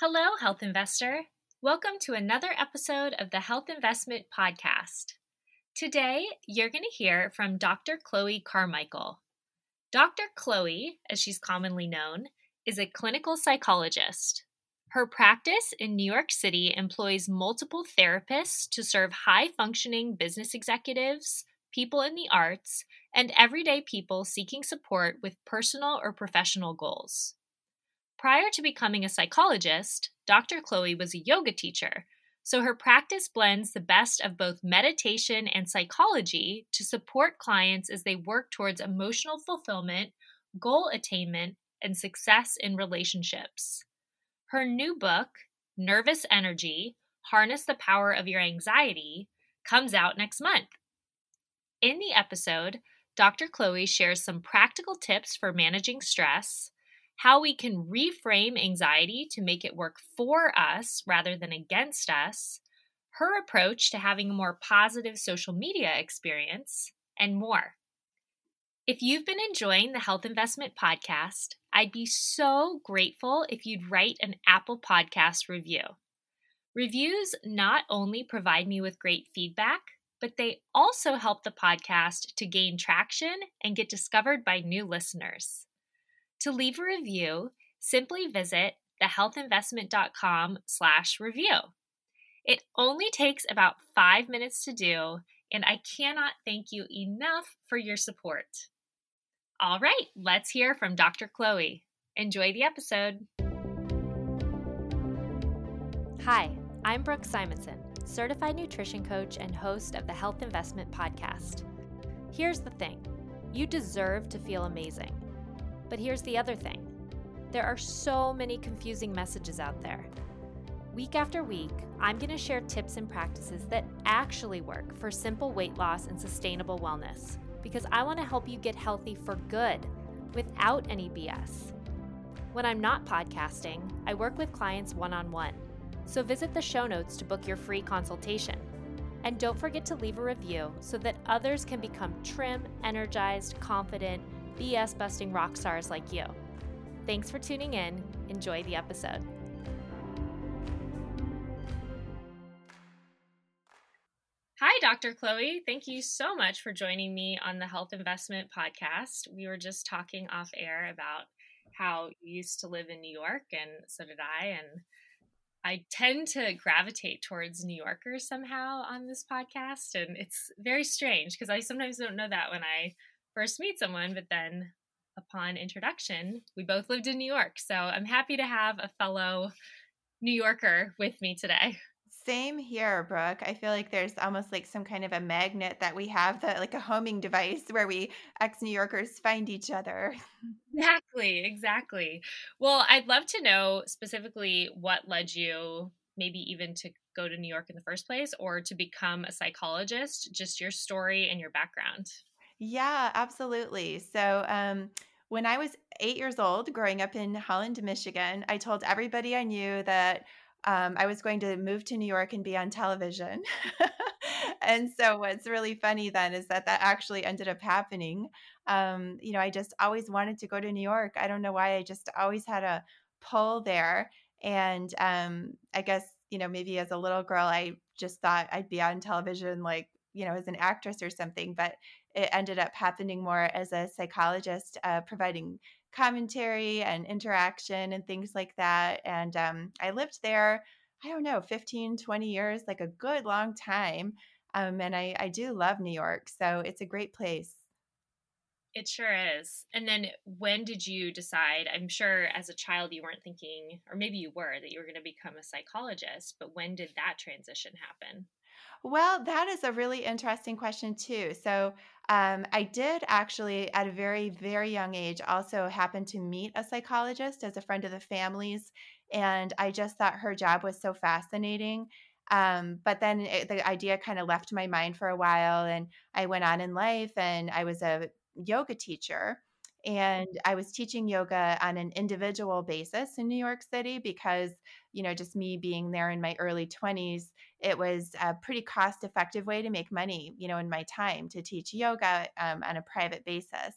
Hello, Health Investor. Welcome to another episode of the Health Investment Podcast. Today, you're going to hear from Dr. Chloe Carmichael. Dr. Chloe, as she's commonly known, is a clinical psychologist. Her practice in New York City employs multiple therapists to serve high functioning business executives, people in the arts, and everyday people seeking support with personal or professional goals. Prior to becoming a psychologist, Dr. Chloe was a yoga teacher, so her practice blends the best of both meditation and psychology to support clients as they work towards emotional fulfillment, goal attainment, and success in relationships. Her new book, Nervous Energy Harness the Power of Your Anxiety, comes out next month. In the episode, Dr. Chloe shares some practical tips for managing stress how we can reframe anxiety to make it work for us rather than against us, her approach to having a more positive social media experience, and more. If you've been enjoying the Health Investment Podcast, I'd be so grateful if you'd write an Apple Podcast review. Reviews not only provide me with great feedback, but they also help the podcast to gain traction and get discovered by new listeners. To leave a review, simply visit thehealthinvestment.com slash review. It only takes about five minutes to do, and I cannot thank you enough for your support. All right, let's hear from Dr. Chloe. Enjoy the episode. Hi, I'm Brooke Simonson, certified nutrition coach and host of the Health Investment Podcast. Here's the thing you deserve to feel amazing. But here's the other thing there are so many confusing messages out there. Week after week, I'm going to share tips and practices that actually work for simple weight loss and sustainable wellness because I want to help you get healthy for good without any BS. When I'm not podcasting, I work with clients one on one. So visit the show notes to book your free consultation. And don't forget to leave a review so that others can become trim, energized, confident, BS busting rock stars like you. Thanks for tuning in. Enjoy the episode. Hi, Dr. Chloe. Thank you so much for joining me on the Health Investment Podcast. We were just talking off air about how you used to live in New York, and so did I. And I tend to gravitate towards New Yorkers somehow on this podcast. And it's very strange because I sometimes don't know that when I first meet someone, but then upon introduction, we both lived in New York. So I'm happy to have a fellow New Yorker with me today. Same here, Brooke. I feel like there's almost like some kind of a magnet that we have that like a homing device where we ex New Yorkers find each other. Exactly, exactly. Well, I'd love to know specifically what led you maybe even to go to New York in the first place or to become a psychologist, just your story and your background. Yeah, absolutely. So, um, when I was eight years old, growing up in Holland, Michigan, I told everybody I knew that um, I was going to move to New York and be on television. and so, what's really funny then is that that actually ended up happening. Um, you know, I just always wanted to go to New York. I don't know why. I just always had a pull there. And um, I guess, you know, maybe as a little girl, I just thought I'd be on television like you know as an actress or something but it ended up happening more as a psychologist uh, providing commentary and interaction and things like that and um, i lived there i don't know 15 20 years like a good long time um, and I, I do love new york so it's a great place it sure is. And then when did you decide? I'm sure as a child you weren't thinking, or maybe you were, that you were going to become a psychologist, but when did that transition happen? Well, that is a really interesting question, too. So, um, I did actually, at a very, very young age, also happen to meet a psychologist as a friend of the family's. And I just thought her job was so fascinating. Um, but then it, the idea kind of left my mind for a while. And I went on in life and I was a yoga teacher. And I was teaching yoga on an individual basis in New York City because, you know, just me being there in my early 20s, it was a pretty cost effective way to make money, you know, in my time to teach yoga um, on a private basis.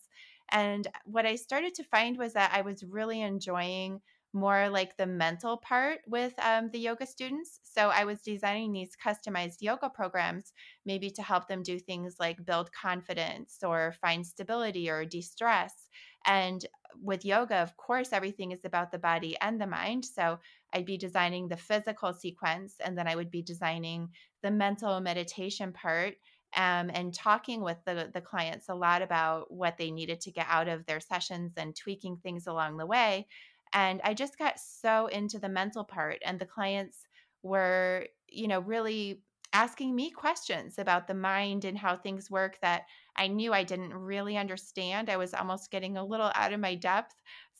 And what I started to find was that I was really enjoying more like the mental part with um, the yoga students. So I was designing these customized yoga programs, maybe to help them do things like build confidence or find stability or de stress. And with yoga, of course, everything is about the body and the mind. So I'd be designing the physical sequence, and then I would be designing the mental meditation part. Um, and talking with the, the clients a lot about what they needed to get out of their sessions and tweaking things along the way. And I just got so into the mental part, and the clients were, you know, really asking me questions about the mind and how things work that I knew I didn't really understand. I was almost getting a little out of my depth.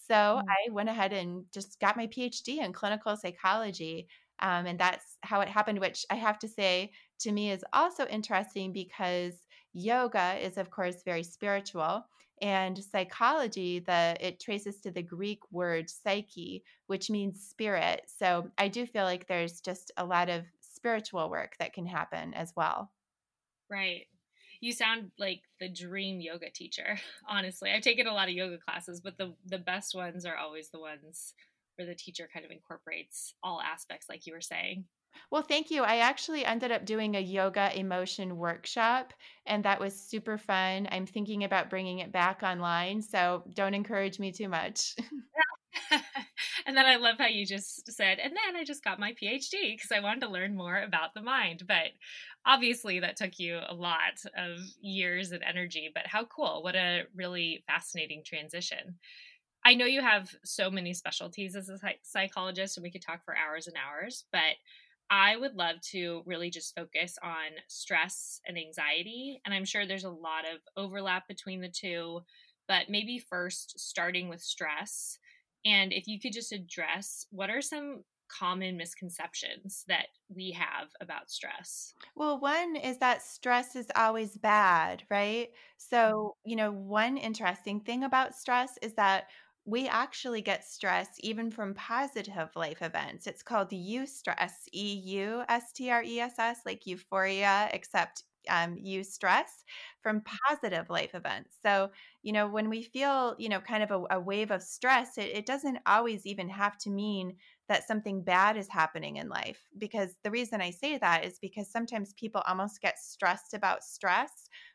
So mm. I went ahead and just got my PhD in clinical psychology. Um, and that's how it happened, which I have to say to me is also interesting because yoga is, of course, very spiritual. And psychology, the it traces to the Greek word psyche, which means spirit. So I do feel like there's just a lot of spiritual work that can happen as well. Right. You sound like the dream yoga teacher, honestly. I've taken a lot of yoga classes, but the the best ones are always the ones where the teacher kind of incorporates all aspects like you were saying. Well, thank you. I actually ended up doing a yoga emotion workshop, and that was super fun. I'm thinking about bringing it back online, so don't encourage me too much. and then I love how you just said, and then I just got my PhD because I wanted to learn more about the mind. But obviously, that took you a lot of years and energy. But how cool! What a really fascinating transition. I know you have so many specialties as a psychologist, and we could talk for hours and hours, but I would love to really just focus on stress and anxiety. And I'm sure there's a lot of overlap between the two, but maybe first starting with stress. And if you could just address what are some common misconceptions that we have about stress? Well, one is that stress is always bad, right? Mm-hmm. So, you know, one interesting thing about stress is that we actually get stress even from positive life events. It's called eustress, E U S T R E S S, like euphoria, except um, eustress from positive life events. So, you know, when we feel, you know, kind of a, a wave of stress, it, it doesn't always even have to mean that something bad is happening in life. Because the reason I say that is because sometimes people almost get stressed about stress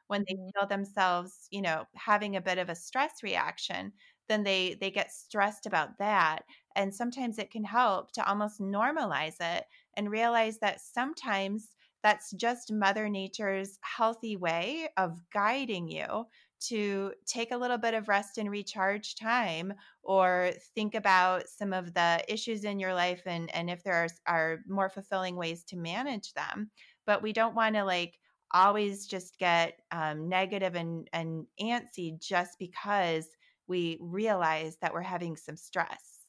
when they mm-hmm. feel themselves, you know, having a bit of a stress reaction then they they get stressed about that and sometimes it can help to almost normalize it and realize that sometimes that's just mother nature's healthy way of guiding you to take a little bit of rest and recharge time or think about some of the issues in your life and and if there are, are more fulfilling ways to manage them but we don't want to like always just get um, negative and and antsy just because we realize that we're having some stress.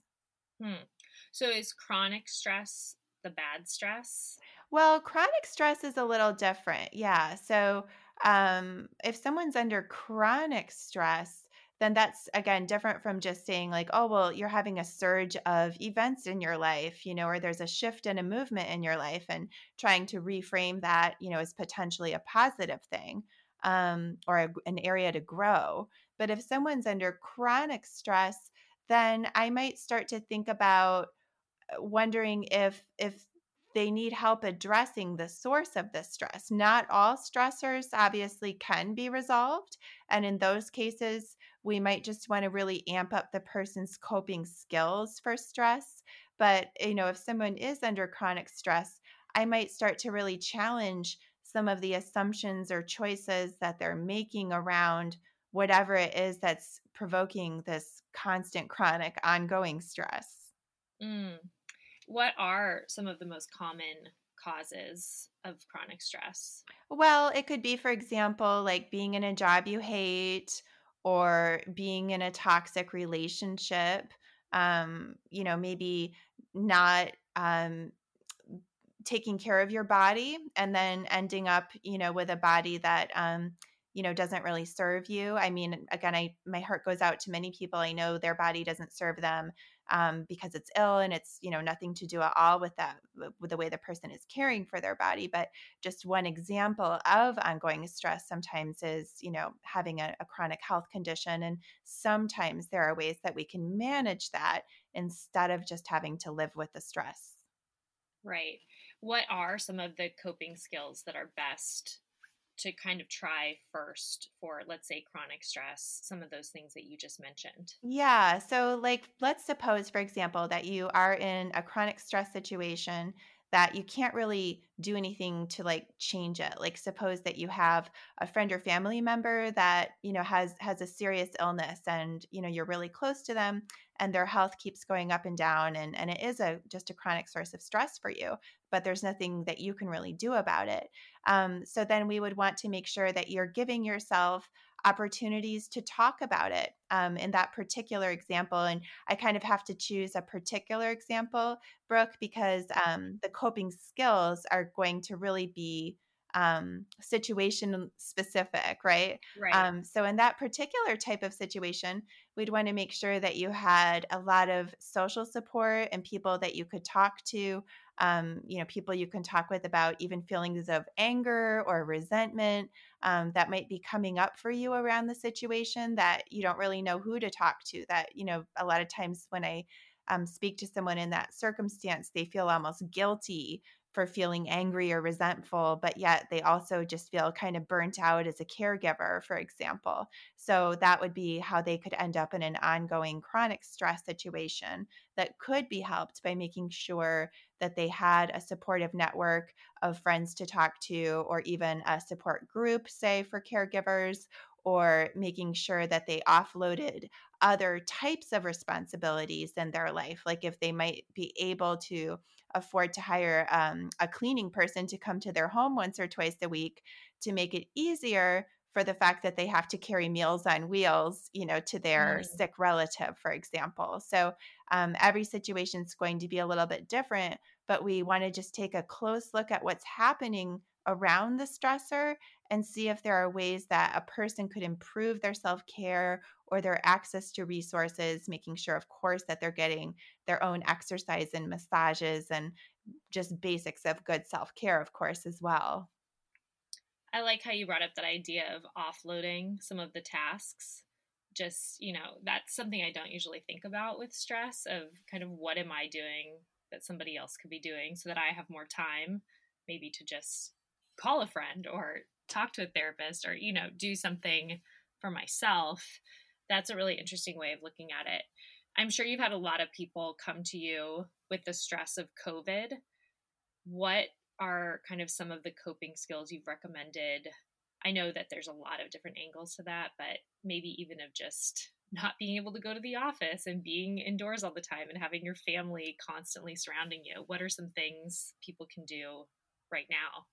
Hmm. So, is chronic stress the bad stress? Well, chronic stress is a little different. Yeah. So, um, if someone's under chronic stress, then that's again different from just saying, like, oh, well, you're having a surge of events in your life, you know, or there's a shift and a movement in your life, and trying to reframe that, you know, as potentially a positive thing um, or a, an area to grow. But if someone's under chronic stress, then I might start to think about uh, wondering if if they need help addressing the source of the stress. Not all stressors obviously can be resolved, and in those cases, we might just want to really amp up the person's coping skills for stress. But, you know, if someone is under chronic stress, I might start to really challenge some of the assumptions or choices that they're making around whatever it is that's provoking this constant, chronic, ongoing stress. Mm. What are some of the most common causes of chronic stress? Well, it could be, for example, like being in a job you hate or being in a toxic relationship. Um, you know, maybe not um, taking care of your body and then ending up, you know, with a body that um, you know doesn't really serve you i mean again i my heart goes out to many people i know their body doesn't serve them um, because it's ill and it's you know nothing to do at all with that with the way the person is caring for their body but just one example of ongoing stress sometimes is you know having a, a chronic health condition and sometimes there are ways that we can manage that instead of just having to live with the stress. Right. What are some of the coping skills that are best to kind of try first for, let's say, chronic stress, some of those things that you just mentioned? Yeah. So, like, let's suppose, for example, that you are in a chronic stress situation that you can't really do anything to like change it like suppose that you have a friend or family member that you know has has a serious illness and you know you're really close to them and their health keeps going up and down and and it is a just a chronic source of stress for you but there's nothing that you can really do about it. Um, so then we would want to make sure that you're giving yourself opportunities to talk about it um, in that particular example. And I kind of have to choose a particular example, Brooke, because um, the coping skills are going to really be um, situation specific, right? Right. Um, so, in that particular type of situation, we'd want to make sure that you had a lot of social support and people that you could talk to. Um, you know, people you can talk with about even feelings of anger or resentment um, that might be coming up for you around the situation that you don't really know who to talk to. That, you know, a lot of times when I um, speak to someone in that circumstance, they feel almost guilty for feeling angry or resentful, but yet they also just feel kind of burnt out as a caregiver, for example. So that would be how they could end up in an ongoing chronic stress situation that could be helped by making sure that they had a supportive network of friends to talk to, or even a support group, say, for caregivers, or making sure that they offloaded other types of responsibilities in their life. Like if they might be able to afford to hire um, a cleaning person to come to their home once or twice a week to make it easier for the fact that they have to carry meals on wheels, you know, to their mm. sick relative, for example. So um, every situation is going to be a little bit different, but we want to just take a close look at what's happening around the stressor and see if there are ways that a person could improve their self care or their access to resources, making sure, of course, that they're getting their own exercise and massages and just basics of good self care, of course, as well. I like how you brought up that idea of offloading some of the tasks. Just, you know, that's something I don't usually think about with stress of kind of what am I doing that somebody else could be doing so that I have more time maybe to just call a friend or talk to a therapist or, you know, do something for myself. That's a really interesting way of looking at it. I'm sure you've had a lot of people come to you with the stress of COVID. What are kind of some of the coping skills you've recommended? I know that there's a lot of different angles to that, but maybe even of just not being able to go to the office and being indoors all the time and having your family constantly surrounding you. What are some things people can do right now?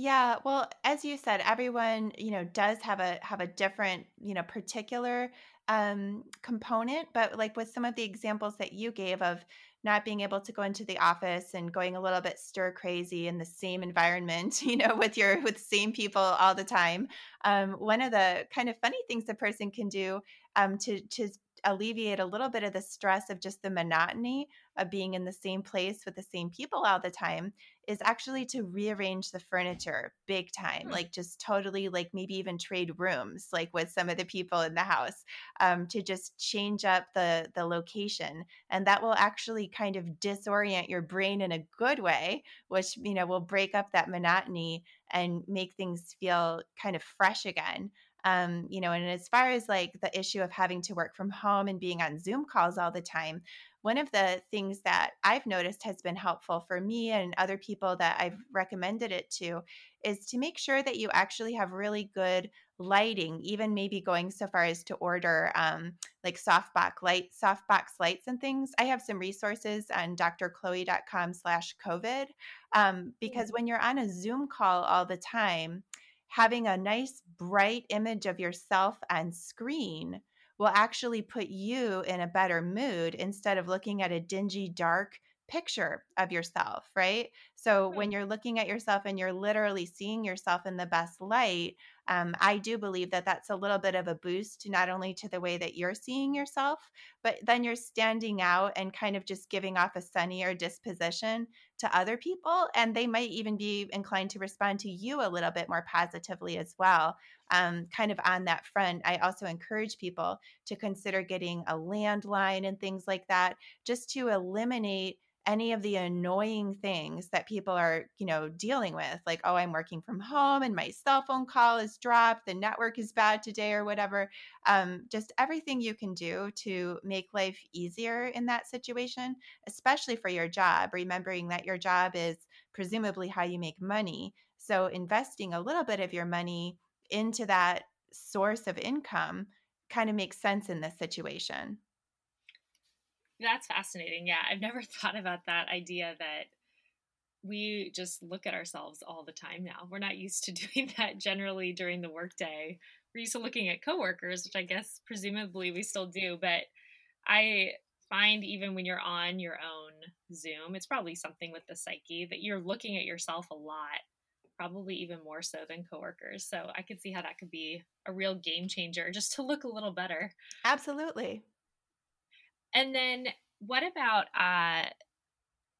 Yeah, well, as you said, everyone, you know, does have a have a different, you know, particular um component, but like with some of the examples that you gave of not being able to go into the office and going a little bit stir crazy in the same environment, you know, with your with same people all the time. Um, one of the kind of funny things a person can do um, to to alleviate a little bit of the stress of just the monotony of being in the same place with the same people all the time is actually to rearrange the furniture big time mm-hmm. like just totally like maybe even trade rooms like with some of the people in the house um, to just change up the the location and that will actually kind of disorient your brain in a good way which you know will break up that monotony and make things feel kind of fresh again um, you know, and as far as like the issue of having to work from home and being on Zoom calls all the time, one of the things that I've noticed has been helpful for me and other people that I've recommended it to is to make sure that you actually have really good lighting, even maybe going so far as to order um, like softbox light, softbox lights and things. I have some resources on drchloe.com slash COVID um, because when you're on a Zoom call all the time, having a nice bright image of yourself on screen will actually put you in a better mood instead of looking at a dingy, dark picture of yourself, right? So when you're looking at yourself and you're literally seeing yourself in the best light, um, I do believe that that's a little bit of a boost, not only to the way that you're seeing yourself, but then you're standing out and kind of just giving off a sunnier disposition to other people. And they might even be inclined to respond to you a little bit more positively as well. Um, kind of on that front, I also encourage people to consider getting a landline and things like that just to eliminate any of the annoying things that people are, you know, dealing with, like, oh, I'm working from home and my cell phone call is dropped, the network is bad today, or whatever. Um, just everything you can do to make life easier in that situation, especially for your job, remembering that your job is presumably how you make money. So, investing a little bit of your money into that source of income kind of makes sense in this situation. That's fascinating. Yeah, I've never thought about that idea that we just look at ourselves all the time now. We're not used to doing that generally during the workday. We're used to looking at coworkers, which I guess presumably we still do, but I find even when you're on your own Zoom, it's probably something with the psyche that you're looking at yourself a lot, probably even more so than coworkers. So I could see how that could be a real game changer just to look a little better. Absolutely. And then what about uh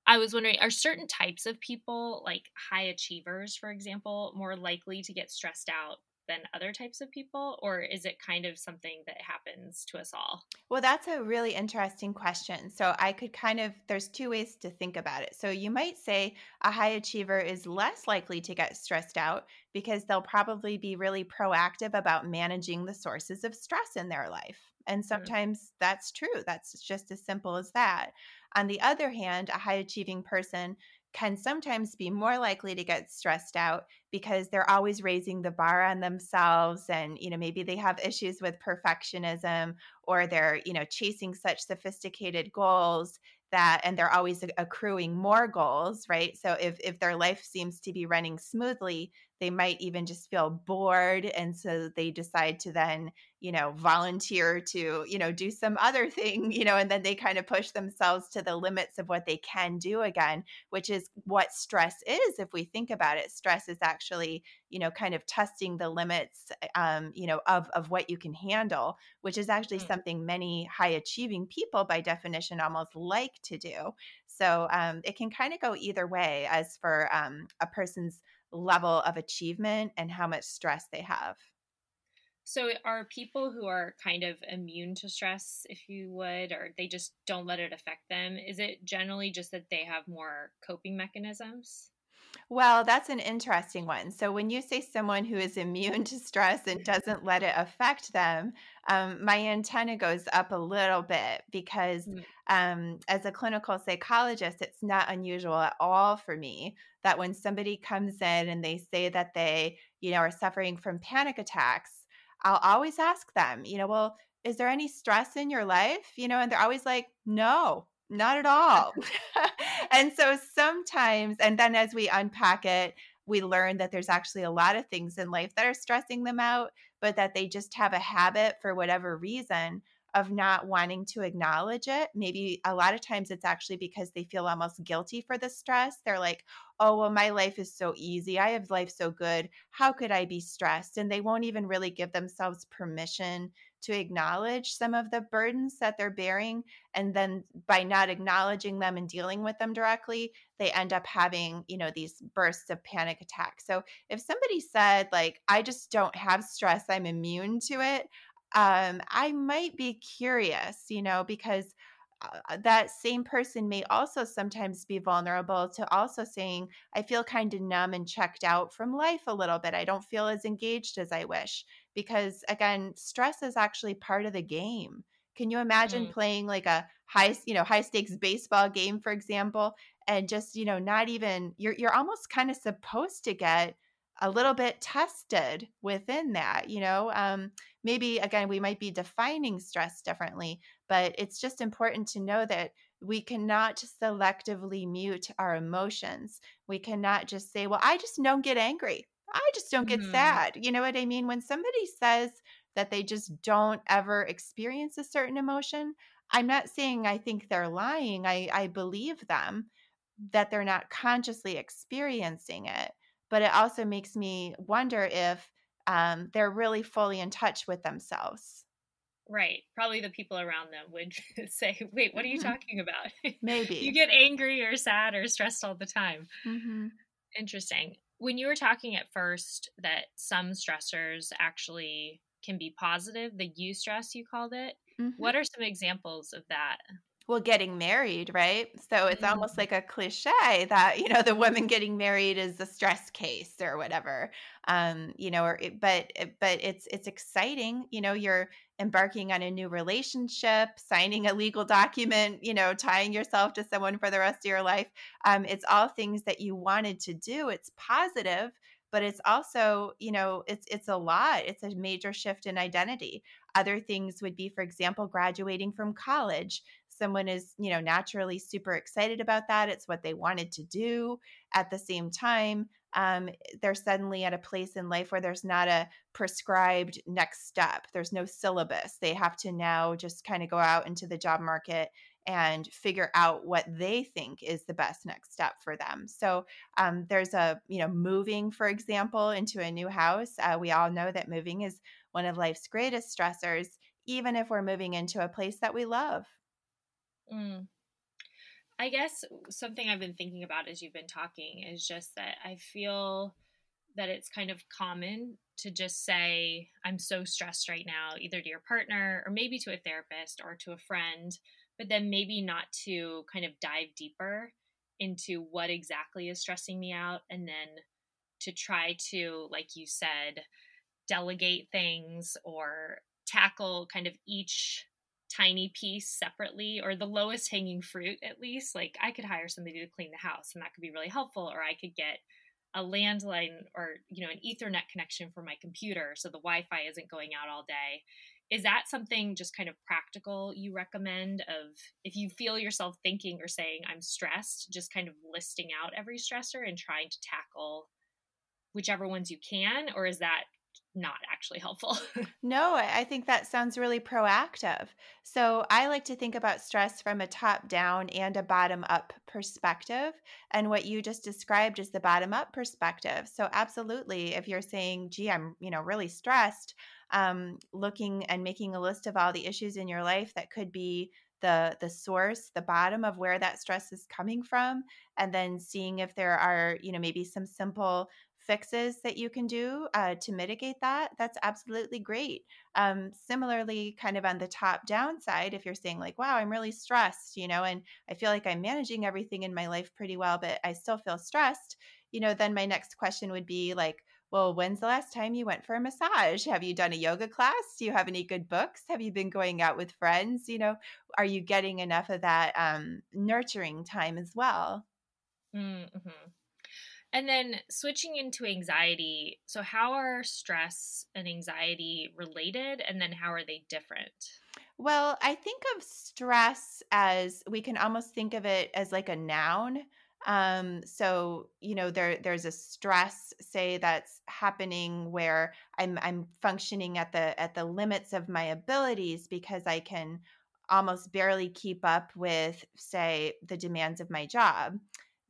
I was wondering are certain types of people like high achievers for example more likely to get stressed out than other types of people or is it kind of something that happens to us all? Well, that's a really interesting question. So I could kind of there's two ways to think about it. So you might say a high achiever is less likely to get stressed out because they'll probably be really proactive about managing the sources of stress in their life. And mm-hmm. sometimes mm-hmm. that's true. That's just as simple as that. On the other hand, a high achieving person can sometimes be more likely to get stressed out because they're always raising the bar on themselves and you know maybe they have issues with perfectionism or they're you know chasing such sophisticated goals that and they're always accruing more goals right so if if their life seems to be running smoothly they might even just feel bored and so they decide to then you know volunteer to you know do some other thing you know and then they kind of push themselves to the limits of what they can do again which is what stress is if we think about it stress is actually you know kind of testing the limits um, you know of of what you can handle which is actually mm-hmm. something many high achieving people by definition almost like to do so um, it can kind of go either way as for um, a person's level of achievement and how much stress they have. So, are people who are kind of immune to stress, if you would, or they just don't let it affect them? Is it generally just that they have more coping mechanisms? Well, that's an interesting one. So, when you say someone who is immune to stress and doesn't let it affect them, um, my antenna goes up a little bit because, mm. um, as a clinical psychologist, it's not unusual at all for me that when somebody comes in and they say that they, you know, are suffering from panic attacks, I'll always ask them, you know, well, is there any stress in your life? You know, and they're always like, no, not at all. and so sometimes, and then as we unpack it, we learn that there's actually a lot of things in life that are stressing them out, but that they just have a habit for whatever reason of not wanting to acknowledge it. Maybe a lot of times it's actually because they feel almost guilty for the stress. They're like, oh, well, my life is so easy. I have life so good. How could I be stressed? And they won't even really give themselves permission to acknowledge some of the burdens that they're bearing. And then by not acknowledging them and dealing with them directly, they end up having, you know, these bursts of panic attacks. So if somebody said, like, I just don't have stress, I'm immune to it, um, I might be curious, you know, because uh, that same person may also sometimes be vulnerable to also saying, I feel kind of numb and checked out from life a little bit. I don't feel as engaged as I wish. Because again, stress is actually part of the game. Can you imagine mm. playing like a high, you know, high stakes baseball game, for example, and just, you know, not even you're you're almost kind of supposed to get a little bit tested within that you know um, maybe again we might be defining stress differently but it's just important to know that we cannot selectively mute our emotions. We cannot just say well i just don't get angry. I just don't get mm-hmm. sad. You know what i mean? When somebody says that they just don't ever experience a certain emotion i'm not saying i think they're lying. I i believe them that they're not consciously experiencing it but it also makes me wonder if um, they're really fully in touch with themselves. Right. Probably the people around them would say, wait, what are you mm-hmm. talking about? Maybe. you get angry or sad or stressed all the time. Mm-hmm. Interesting. When you were talking at first that some stressors actually can be positive, the eustress you called it, mm-hmm. what are some examples of that? Well getting married right so it's mm-hmm. almost like a cliche that you know the woman getting married is a stress case or whatever um you know or it, but but it's it's exciting you know you're embarking on a new relationship signing a legal document you know tying yourself to someone for the rest of your life um it's all things that you wanted to do it's positive but it's also you know it's it's a lot it's a major shift in identity other things would be for example graduating from college someone is you know naturally super excited about that it's what they wanted to do at the same time um, they're suddenly at a place in life where there's not a prescribed next step there's no syllabus they have to now just kind of go out into the job market and figure out what they think is the best next step for them. So um, there's a you know moving for example into a new house uh, we all know that moving is one of life's greatest stressors even if we're moving into a place that we love Mm. I guess something I've been thinking about as you've been talking is just that I feel that it's kind of common to just say, I'm so stressed right now, either to your partner or maybe to a therapist or to a friend, but then maybe not to kind of dive deeper into what exactly is stressing me out and then to try to, like you said, delegate things or tackle kind of each tiny piece separately or the lowest hanging fruit at least like i could hire somebody to clean the house and that could be really helpful or i could get a landline or you know an ethernet connection for my computer so the wi-fi isn't going out all day. Is that something just kind of practical you recommend of if you feel yourself thinking or saying i'm stressed just kind of listing out every stressor and trying to tackle whichever ones you can or is that not actually helpful. no, I think that sounds really proactive. So I like to think about stress from a top down and a bottom up perspective. And what you just described is the bottom up perspective. So absolutely, if you're saying, gee, I'm, you know, really stressed, um, looking and making a list of all the issues in your life that could be the the source the bottom of where that stress is coming from and then seeing if there are you know maybe some simple fixes that you can do uh, to mitigate that, that's absolutely great. Um, similarly, kind of on the top down side, if you're saying, like, wow, I'm really stressed, you know, and I feel like I'm managing everything in my life pretty well, but I still feel stressed, you know, then my next question would be, like, well, when's the last time you went for a massage? Have you done a yoga class? Do you have any good books? Have you been going out with friends? You know, are you getting enough of that um, nurturing time as well? Mm-hmm. And then switching into anxiety. So, how are stress and anxiety related? And then, how are they different? Well, I think of stress as we can almost think of it as like a noun. Um, so you know, there there's a stress, say that's happening where I'm I'm functioning at the at the limits of my abilities because I can almost barely keep up with, say, the demands of my job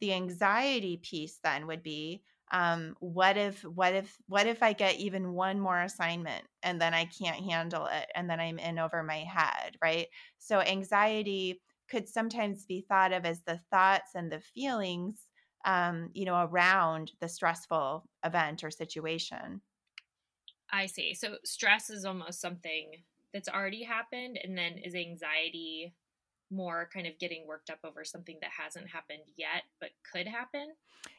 the anxiety piece then would be um, what if what if what if i get even one more assignment and then i can't handle it and then i'm in over my head right? So anxiety could sometimes be thought of as the thoughts and the feelings um, you know around the stressful event or situation. I see. So stress is almost something that's already happened and then is anxiety more kind of getting worked up over something that hasn't happened yet but could happen.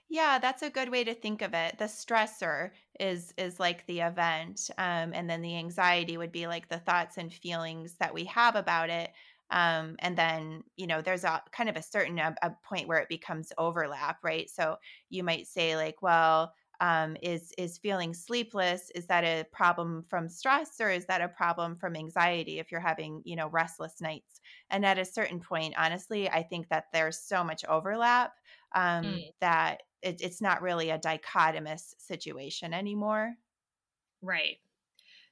Yeah that's a good way to think of it. The stressor is is like the event um, and then the anxiety would be like the thoughts and feelings that we have about it um, and then you know there's a kind of a certain a, a point where it becomes overlap right? So you might say like well um, is is feeling sleepless is that a problem from stress or is that a problem from anxiety if you're having you know restless nights? And at a certain point honestly i think that there's so much overlap um, mm. that it, it's not really a dichotomous situation anymore. Right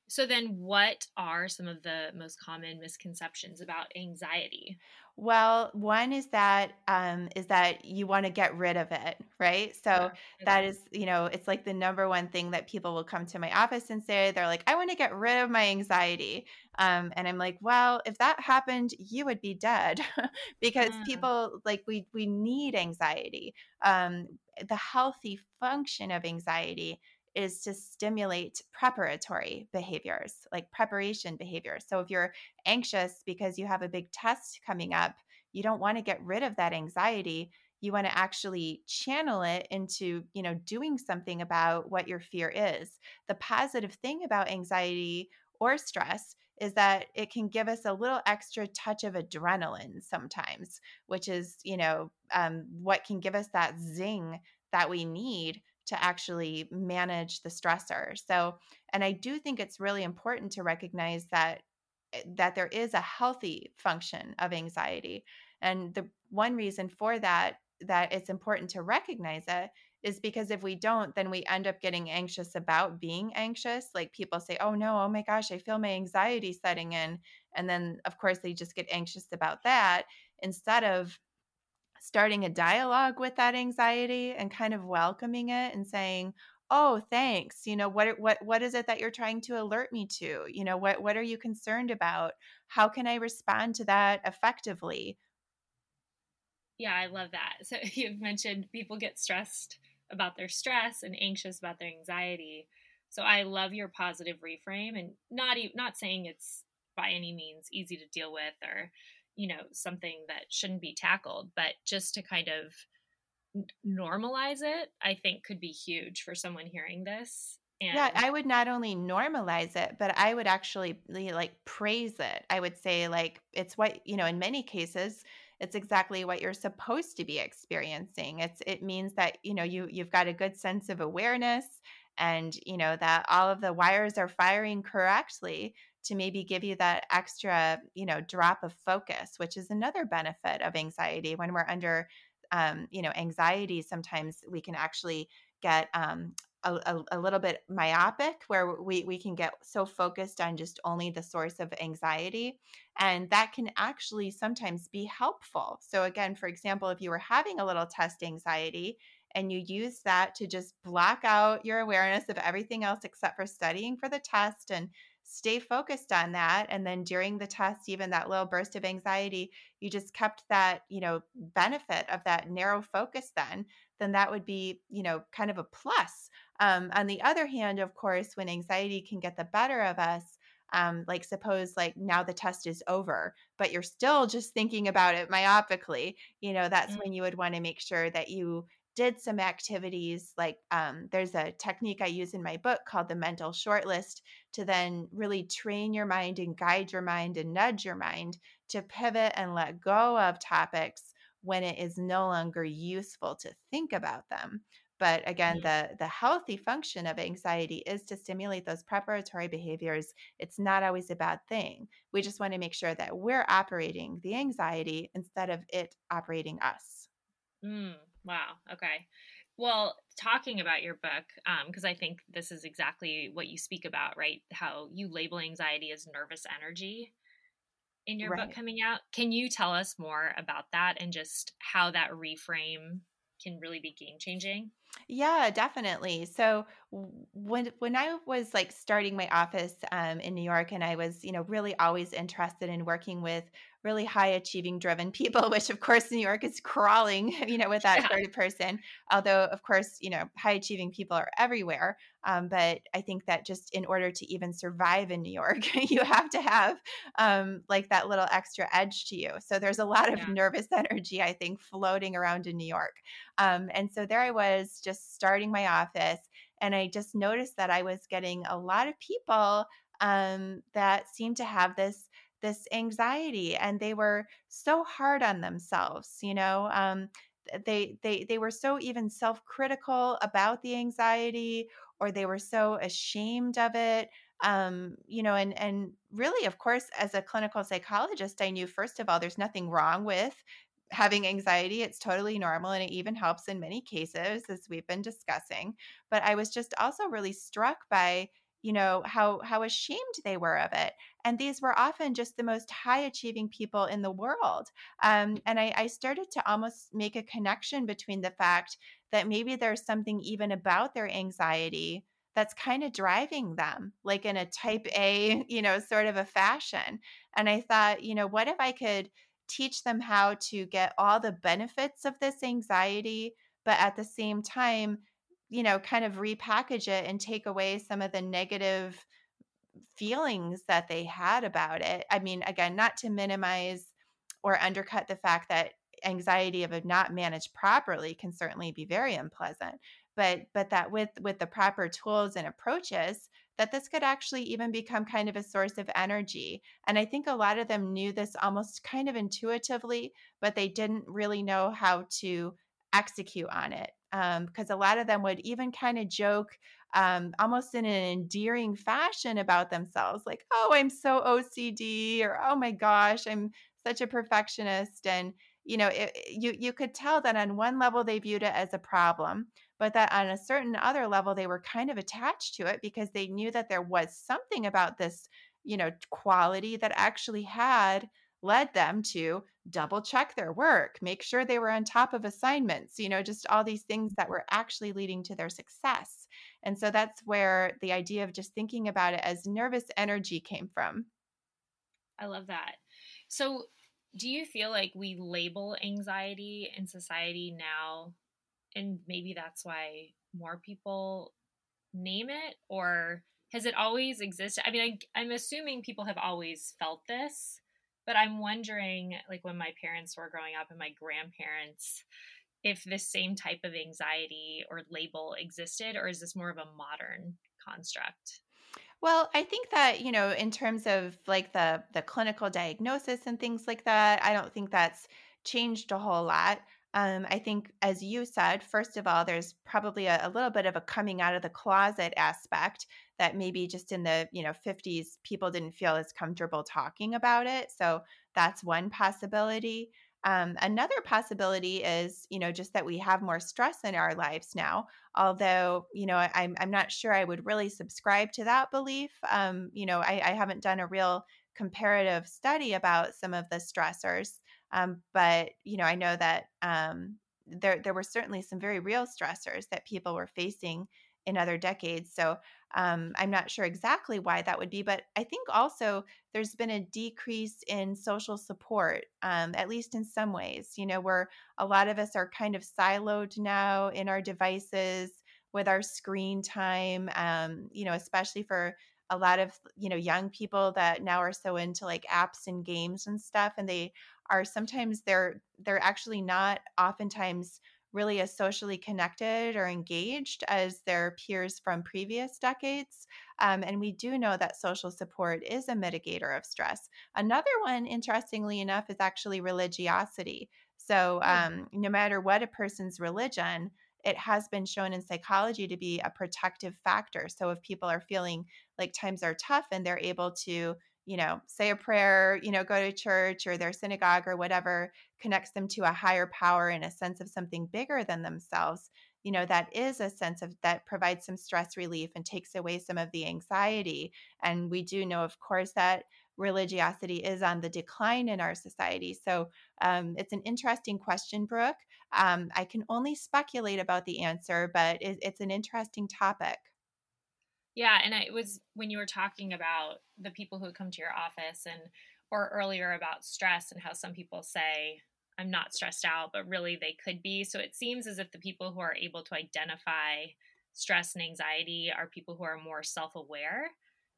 So then what are some of the most common misconceptions about anxiety? Well, one is that um, is that you want to get rid of it, right? So Yeah. that Okay. you know, it's like the number one thing that people will come to my office and say. They're like, "I want to get rid of my anxiety," um, and I'm like, "Well, if that happened, you would be dead, because Mm, people like we we need anxiety. Um, the healthy function of anxiety is to stimulate preparatory behaviors, like preparation behaviors. So if you're anxious because you have a big test coming up, you don't want to get rid of that anxiety. You want to actually channel it into, you know, doing something about what your fear is. The positive thing about anxiety or stress is that it can give us a little extra touch of adrenaline sometimes, which is, you know, um, what can give us that zing that we need to actually manage the stressor. So, and I do think it's really important to recognize that eh, that there is a healthy function of anxiety. And the one reason for that that it's important to recognize it is because if we don't then we end up getting anxious about being anxious. Like people say, "Oh no, oh my gosh, I feel my anxiety setting in." And then of course they just get anxious about that instead of starting a dialogue with that anxiety and kind of welcoming it and saying, "Oh, thanks. You know, what what what is it that you're trying to alert me to? You know, what what are you concerned about? How can I respond to that effectively?" Yeah, I love that. So you've mentioned people get stressed about their stress and anxious about their anxiety. So I love your positive reframe and not not saying it's by any means easy to deal with or you know something that shouldn't be tackled, but just to kind of normalize it, I think could be huge for someone hearing this. Yeah, I would not only normalize it, but I would actually like praise it. I would say like it's what, you know, in many cases, it's exactly what you're supposed to be experiencing. It's it means that, you know, you you've got a good sense of awareness and, you know, that all of the wires are firing correctly to maybe give you that extra, you know, drop of focus, which is another benefit of anxiety. When we're under um, you know, anxiety, sometimes we can actually get um, a, a, little bit myopic where we, we can get so focused on just only the source of anxiety and that can actually sometimes be helpful. So again for example if you were having a little test anxiety and you use that to just block out your awareness of everything else except for studying for the test and stay focused on that and then during the test even that little burst of anxiety you just kept that you know benefit of that narrow focus then then that would be you know kind of a plus. Um, on the other hand, of course, when anxiety can get the better of us, um, like suppose like now the test is over, but you're still just thinking about it myopically, you know, that's mm, when you would want to make sure that you did some activities like um, there's a technique I use in my book called the mental shortlist to then really train your mind and guide your mind and nudge your mind to pivot and let go of topics when it is no longer useful to think about them. But again, mm. the the healthy function of anxiety is to stimulate those preparatory behaviors. It's not always a bad thing. We just want to make sure that we're operating the anxiety instead of it operating us. Mm, wow. Okay. Well, talking about your book, because I think this is exactly what you speak about, right? How you label anxiety as nervous energy in your book coming out. Can you tell us more about that and just how that reframe can really be game changing? Yeah, definitely. So when when I was like starting my office um, in New York, and I was you know really always interested in working with really high achieving driven people, which of course New York is crawling, you know, with that Yeah. sort of person. Although of course you know high achieving people are everywhere, um, but I think that just in order to even survive in New York, you have to have um, like that little extra edge to you. So there's a lot of Yeah. nervous energy I think floating around in New York. Um, and so there I was just starting my office, and I just noticed that I was getting a lot of people um, that seemed to have this this anxiety, and they were so hard on themselves. You know, um, they they they were so even self critical about the anxiety, or they were so ashamed of it. Um, you know, and and really, of course, as a clinical psychologist, I knew first of all, there's nothing wrong with having anxiety. It's totally normal and it even helps in many cases, as we've been discussing. But I was just also really struck by you know how how ashamed they were of it and these were often just the most high achieving people in the world um, and I, I started to almost make a connection between the fact that maybe there's something even about their anxiety that's kind of driving them like in a type a you know sort of a fashion and i thought you know what if i could teach them how to get all the benefits of this anxiety but at the same time you know, kind of repackage it and take away some of the negative feelings that they had about it. I mean, again, not to minimize or undercut the fact that anxiety of not managed properly can certainly be very unpleasant but but that with with the proper tools and approaches that this could actually even become kind of a source of energy and i think a lot of them knew this almost kind of intuitively but they didn't really know how to execute on it because um, a lot of them would even kind of joke um, almost in an endearing fashion about themselves like oh i'm so ocd or oh my gosh i'm such a perfectionist and you know it, you you could tell that on one level they viewed it as a problem but that on a certain other level they were kind of attached to it because they knew that there was something about this you know quality that actually had led them to double check their work, make sure they were on top of assignments, you know, just all these things that were actually leading to their success. And so that's where the idea of just thinking about it as nervous energy came from. I love that. So, do you feel like we label anxiety in society now, and maybe that's why more people name it, or has it always existed? I mean, I, I'm assuming people have always felt this, but I'm wondering, like when my parents were growing up and my grandparents, if this same type of anxiety or label existed, or is this more of a modern construct? Well, I think that, you know, in terms of like the the clinical diagnosis and things like that, I don't think that's changed a whole lot. Um, I think, as you said, first of all, there's probably a, a, little bit of a coming out of the closet aspect that maybe just in the you know 50s people didn't feel as comfortable talking about it. So that's one possibility. Um, another possibility is, you know, just that we have more stress in our lives now. Although, you know, I'm I'm not sure I would really subscribe to that belief. Um, you know, I, I haven't done a real comparative study about some of the stressors. Um, but you know, I know that um, there there were certainly some very real stressors that people were facing in other decades. So um, I'm not sure exactly why that would be, but I think also there's been a decrease in social support, um, at least in some ways. You know, where a lot of us are kind of siloed now in our devices with our screen time. Um, you know, especially for a lot of you know young people that now are so into like apps and games and stuff and they are sometimes they're they're actually not oftentimes really as socially connected or engaged as their peers from previous decades. Um, and we do know that social support is a mitigator of stress. Another one, interestingly enough, is actually religiosity. So, hmm. um, no matter what a person's religion, it has been shown in psychology to be a protective factor. So, if people are feeling like times are tough and they're able to you know, say a prayer, you know, go to church or their synagogue or whatever connects them to a higher power and a sense of something bigger than themselves, you know, that is a sense of that provides some stress relief and takes away some of the anxiety. And we do know, of course, that religiosity is on the decline in our society. So um, it's an interesting question, Brooke. Um, I can only speculate about the answer, but it, it's an interesting topic. Yeah, and it was when you were talking about the people who come to your office and or earlier about stress and how some people say I'm not stressed out, but really they could be. So it seems as if the people who are able to identify stress and anxiety are people who are more self-aware.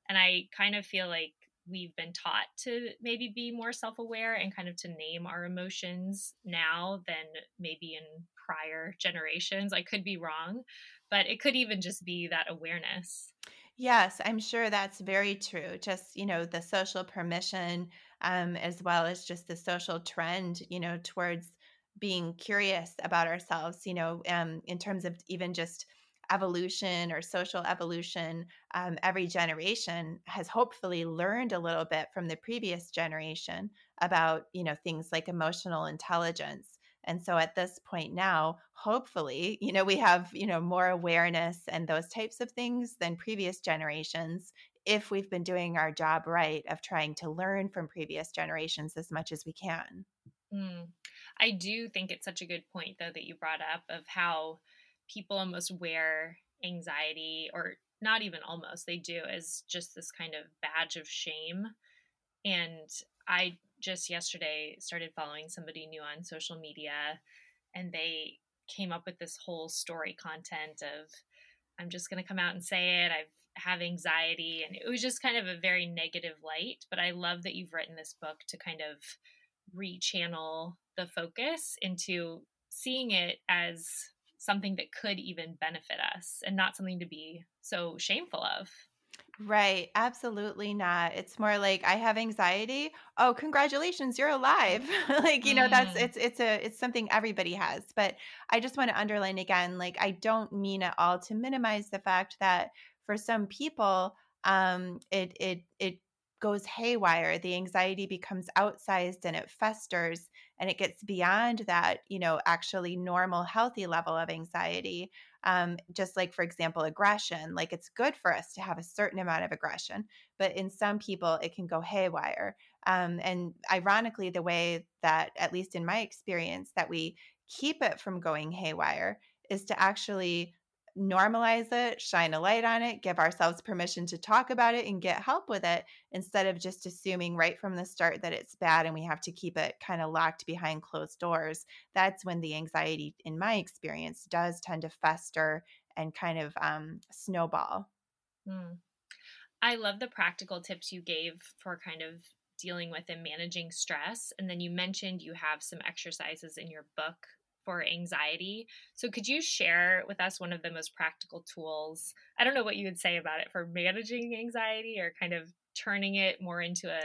And I kind of feel like we've been taught to maybe be more self-aware and kind of to name our emotions now than maybe in prior generations. I could be wrong, but it could even just be that awareness. Yes, I'm sure that's very true. Just, you know, the social permission, um, as well as just the social trend, you know, towards being curious about ourselves, you know, um, in terms of even just evolution or social evolution, um, every generation has hopefully learned a little bit from the previous generation about, you know, things like emotional intelligence And so at this point now, hopefully, you know, we have, you know, more awareness and those types of things than previous generations if we've been doing our job right of trying to learn from previous generations as much as we can. Mm. I do think it's such a good point, though, that you brought up of how people almost wear anxiety, or not even almost, they do, as just this kind of badge of shame. And I just yesterday started following somebody new on social media, and they came up with this whole story content of, I'm just going to come out and say it. I've anxiety and it was just kind of a very negative light but i love that you've written this book to kind of rechannel the focus into seeing it as something that could even benefit us and not something to be so shameful of. Right, absolutely not. It's more like I have anxiety. Oh, congratulations, you're alive. like, you know, that's mm. it's it's a it's something everybody has. But I just want to underline again like I don't mean at all to minimize the fact that for some people um it it it goes haywire the anxiety becomes outsized and it festers and it gets beyond that you know actually normal healthy level of anxiety um, just like for example aggression like it's good for us to have a certain amount of aggression but in some people it can go haywire um, and ironically the way that at least in my experience that we keep it from going haywire is to actually normalize it, shine a light on it, give ourselves permission to talk about it and get help with it instead of just assuming right from the start that it's bad and we have to keep it kind of locked behind closed doors. That's when the anxiety, in my experience, does tend to fester and kind of um, snowball. Mm. I love the practical tips you gave for kind of dealing with and managing stress. And then you mentioned you have some exercises in your book for anxiety. So, could you share with us one of the most practical tools? I don't know what you would say about it for managing anxiety or kind of turning it more into a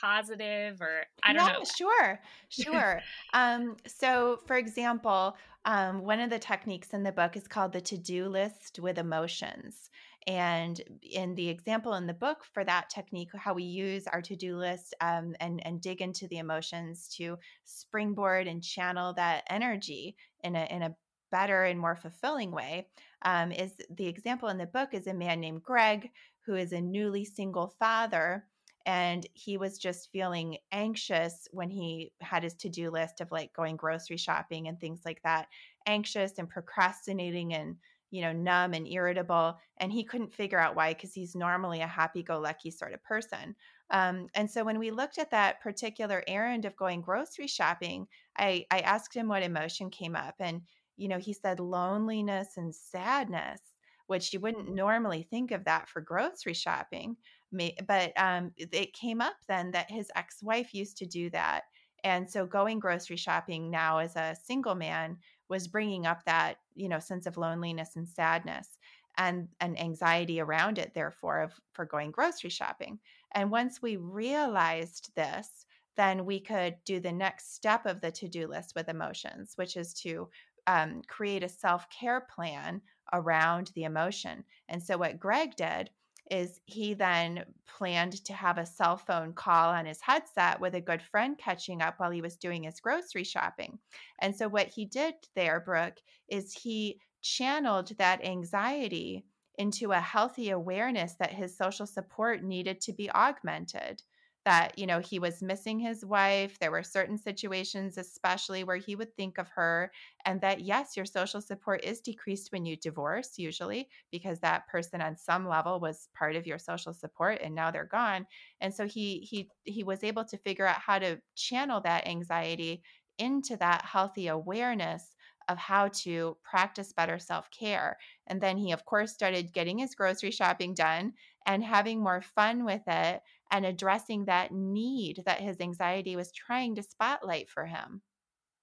positive or I don't yeah, know. Sure, sure. um, so, for example, um, one of the techniques in the book is called the to do list with emotions. And in the example in the book for that technique, how we use our to do list um, and, and dig into the emotions to springboard and channel that energy in a, in a better and more fulfilling way um, is the example in the book is a man named Greg, who is a newly single father. And he was just feeling anxious when he had his to do list of like going grocery shopping and things like that, anxious and procrastinating and you know, numb and irritable. And he couldn't figure out why because he's normally a happy go lucky sort of person. Um, and so when we looked at that particular errand of going grocery shopping, I, I asked him what emotion came up. And, you know, he said loneliness and sadness, which you wouldn't normally think of that for grocery shopping. But um, it came up then that his ex wife used to do that. And so going grocery shopping now as a single man was bringing up that you know sense of loneliness and sadness and and anxiety around it therefore of for going grocery shopping. And once we realized this then we could do the next step of the to-do list with emotions which is to um, create a self-care plan around the emotion. And so what greg did is he then planned to have a cell phone call on his headset with a good friend catching up while he was doing his grocery shopping. And so, what he did there, Brooke, is he channeled that anxiety into a healthy awareness that his social support needed to be augmented that you know he was missing his wife there were certain situations especially where he would think of her and that yes your social support is decreased when you divorce usually because that person on some level was part of your social support and now they're gone and so he he he was able to figure out how to channel that anxiety into that healthy awareness of how to practice better self care. And then he, of course, started getting his grocery shopping done and having more fun with it and addressing that need that his anxiety was trying to spotlight for him.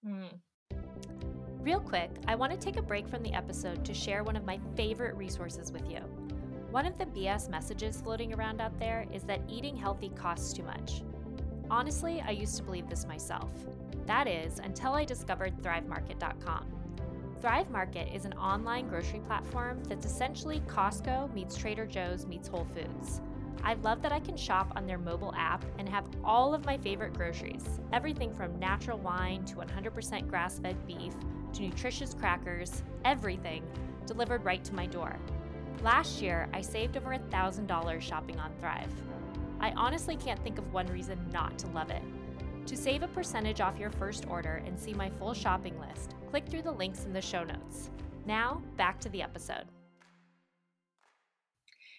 Mm. Real quick, I want to take a break from the episode to share one of my favorite resources with you. One of the BS messages floating around out there is that eating healthy costs too much. Honestly, I used to believe this myself. That is, until I discovered ThriveMarket.com. Thrive Market is an online grocery platform that's essentially Costco meets Trader Joe's meets Whole Foods. I love that I can shop on their mobile app and have all of my favorite groceries everything from natural wine to 100% grass fed beef to nutritious crackers, everything delivered right to my door. Last year, I saved over $1,000 shopping on Thrive. I honestly can't think of one reason not to love it. To save a percentage off your first order and see my full shopping list, click through the links in the show notes. Now, back to the episode.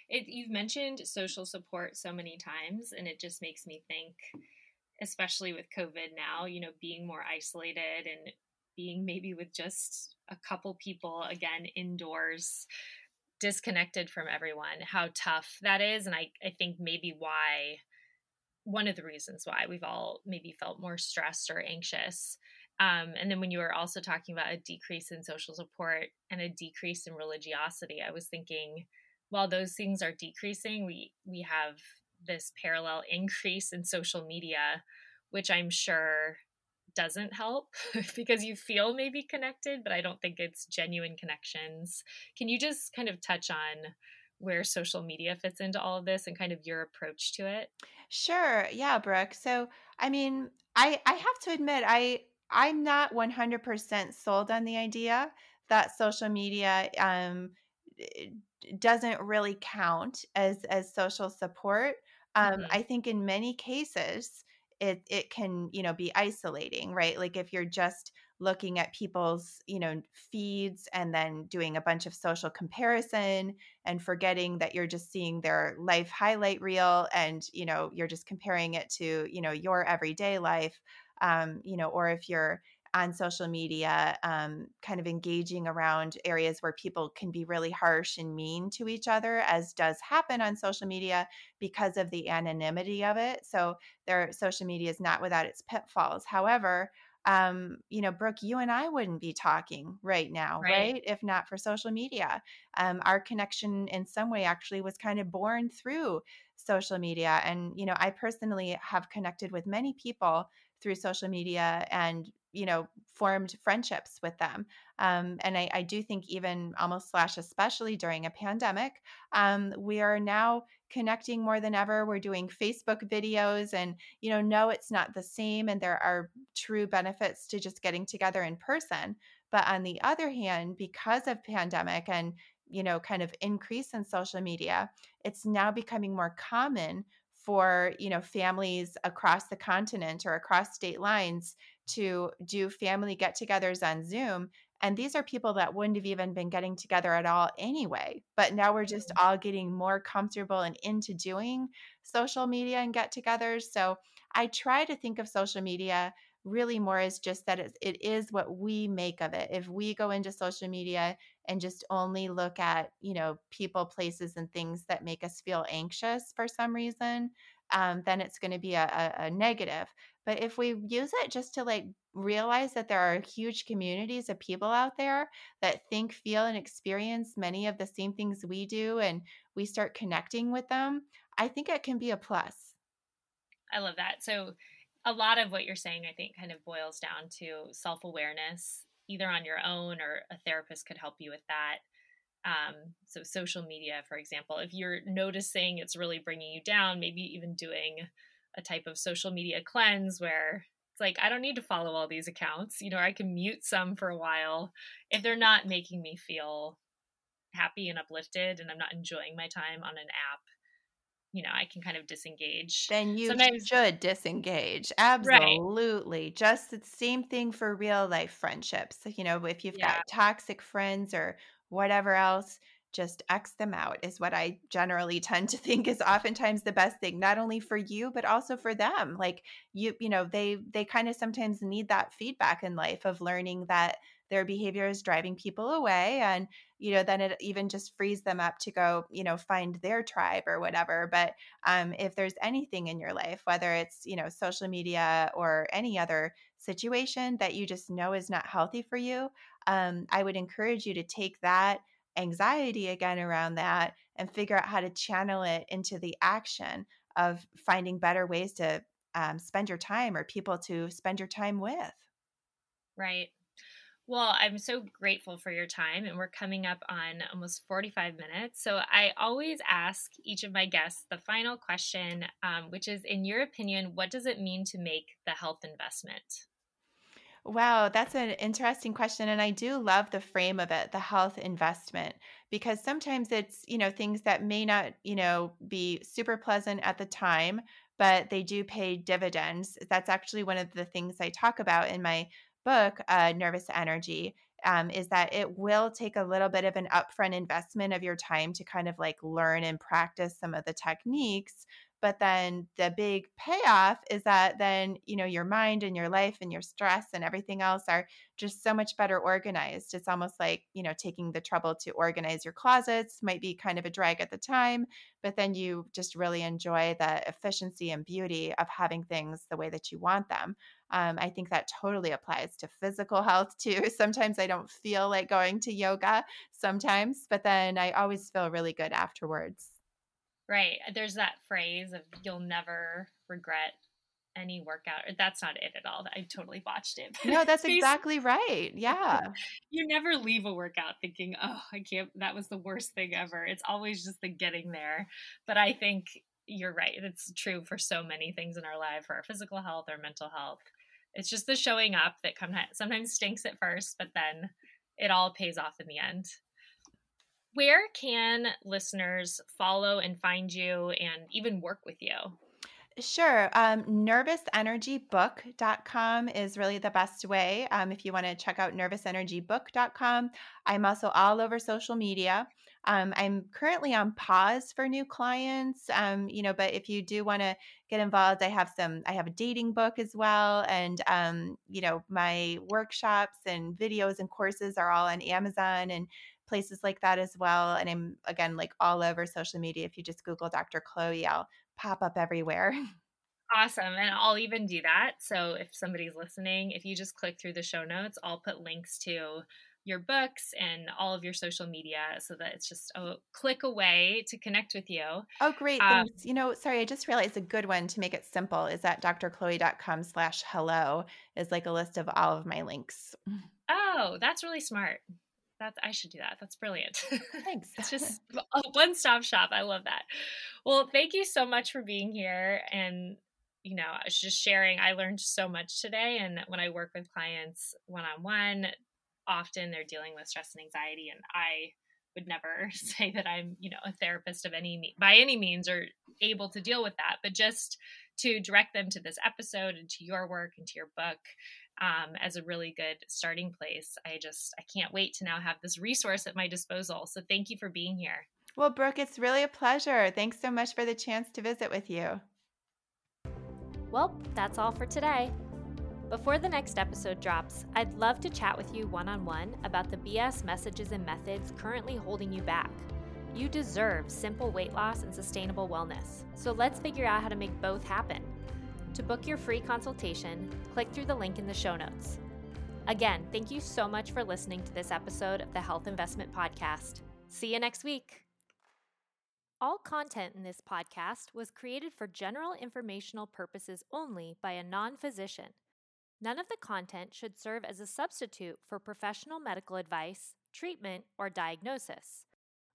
It, you've mentioned social support so many times, and it just makes me think, especially with COVID now, you know, being more isolated and being maybe with just a couple people again indoors, disconnected from everyone, how tough that is. And I, I think maybe why one of the reasons why we've all maybe felt more stressed or anxious. Um, and then when you were also talking about a decrease in social support and a decrease in religiosity, I was thinking, while those things are decreasing, we we have this parallel increase in social media, which I'm sure doesn't help because you feel maybe connected, but I don't think it's genuine connections. Can you just kind of touch on where social media fits into all of this and kind of your approach to it? Sure. Yeah, Brooke. So, I mean, I I have to admit I I'm not 100% sold on the idea that social media um doesn't really count as as social support. Um, mm-hmm. I think in many cases it it can you know be isolating, right? Like if you're just looking at people's you know feeds and then doing a bunch of social comparison and forgetting that you're just seeing their life highlight reel and you know you're just comparing it to you know your everyday life um, you know or if you're on social media, um, kind of engaging around areas where people can be really harsh and mean to each other, as does happen on social media because of the anonymity of it. So, their social media is not without its pitfalls. However, um, you know, Brooke, you and I wouldn't be talking right now, right? right? If not for social media. Um, our connection in some way actually was kind of born through social media. And, you know, I personally have connected with many people through social media and you know formed friendships with them um, and I, I, do think even almost slash especially during a pandemic um, we are now connecting more than ever we're doing facebook videos and you know no it's not the same and there are true benefits to just getting together in person but on the other hand because of pandemic and you know kind of increase in social media it's now becoming more common for you know families across the continent or across state lines to do family get-togethers on Zoom and these are people that wouldn't have even been getting together at all anyway but now we're just mm-hmm. all getting more comfortable and into doing social media and get-togethers so I try to think of social media really more as just that it's, it is what we make of it if we go into social media and just only look at you know people places and things that make us feel anxious for some reason um, then it's going to be a, a, a negative but if we use it just to like realize that there are huge communities of people out there that think feel and experience many of the same things we do and we start connecting with them i think it can be a plus i love that so a lot of what you're saying i think kind of boils down to self-awareness either on your own or a therapist could help you with that. Um, so, social media, for example, if you're noticing it's really bringing you down, maybe even doing a type of social media cleanse where it's like, I don't need to follow all these accounts. You know, I can mute some for a while if they're not making me feel happy and uplifted and I'm not enjoying my time on an app you know, I can kind of disengage. Then you Sometimes, should disengage. Absolutely. Right. Just the same thing for real life friendships. You know, if you've yeah. got toxic friends or whatever else, just X them out is what I generally tend to think is oftentimes the best thing, not only for you, but also for them. Like you, you know, they they kind of sometimes need that feedback in life of learning that their behavior is driving people away and you know then it even just frees them up to go you know find their tribe or whatever but um, if there's anything in your life whether it's you know social media or any other situation that you just know is not healthy for you um, i would encourage you to take that anxiety again around that and figure out how to channel it into the action of finding better ways to um, spend your time or people to spend your time with right Well, I'm so grateful for your time, and we're coming up on almost 45 minutes. So, I always ask each of my guests the final question, um, which is In your opinion, what does it mean to make the health investment? Wow, that's an interesting question. And I do love the frame of it, the health investment, because sometimes it's, you know, things that may not, you know, be super pleasant at the time, but they do pay dividends. That's actually one of the things I talk about in my book, uh, Nervous Energy, um, is that it will take a little bit of an upfront investment of your time to kind of like learn and practice some of the techniques. But then the big payoff is that then, you know, your mind and your life and your stress and everything else are just so much better organized. It's almost like, you know, taking the trouble to organize your closets might be kind of a drag at the time, but then you just really enjoy the efficiency and beauty of having things the way that you want them. Um, I think that totally applies to physical health too. Sometimes I don't feel like going to yoga sometimes, but then I always feel really good afterwards. Right. There's that phrase of you'll never regret any workout. That's not it at all. I totally botched it. No, that's exactly right. Yeah. You never leave a workout thinking, oh, I can't, that was the worst thing ever. It's always just the getting there. But I think you're right. It's true for so many things in our life, for our physical health, our mental health. It's just the showing up that sometimes stinks at first, but then it all pays off in the end. Where can listeners follow and find you and even work with you? Sure. Um, nervousenergybook.com is really the best way um, if you want to check out nervousenergybook.com. I'm also all over social media. Um, I'm currently on pause for new clients, um, you know, but if you do want to get involved, I have some, I have a dating book as well. And, um, you know, my workshops and videos and courses are all on Amazon and places like that as well. And I'm, again, like all over social media. If you just Google Dr. Chloe, I'll pop up everywhere. Awesome. And I'll even do that. So if somebody's listening, if you just click through the show notes, I'll put links to your books and all of your social media so that it's just a click away to connect with you. Oh, great. Um, Thanks. You know, sorry, I just realized a good one to make it simple is that drchloe.com slash hello is like a list of all of my links. Oh, that's really smart. That's I should do that. That's brilliant. Thanks. it's just a one-stop shop. I love that. Well, thank you so much for being here and you know, I was just sharing. I learned so much today and when I work with clients one-on-one, often they're dealing with stress and anxiety and I would never say that I'm, you know, a therapist of any by any means or able to deal with that, but just to direct them to this episode and to your work and to your book um, as a really good starting place. I just I can't wait to now have this resource at my disposal. So thank you for being here. Well, Brooke, it's really a pleasure. Thanks so much for the chance to visit with you. Well, that's all for today. Before the next episode drops, I'd love to chat with you one on one about the BS messages and methods currently holding you back. You deserve simple weight loss and sustainable wellness. So let's figure out how to make both happen. To book your free consultation, click through the link in the show notes. Again, thank you so much for listening to this episode of the Health Investment Podcast. See you next week. All content in this podcast was created for general informational purposes only by a non physician. None of the content should serve as a substitute for professional medical advice, treatment, or diagnosis.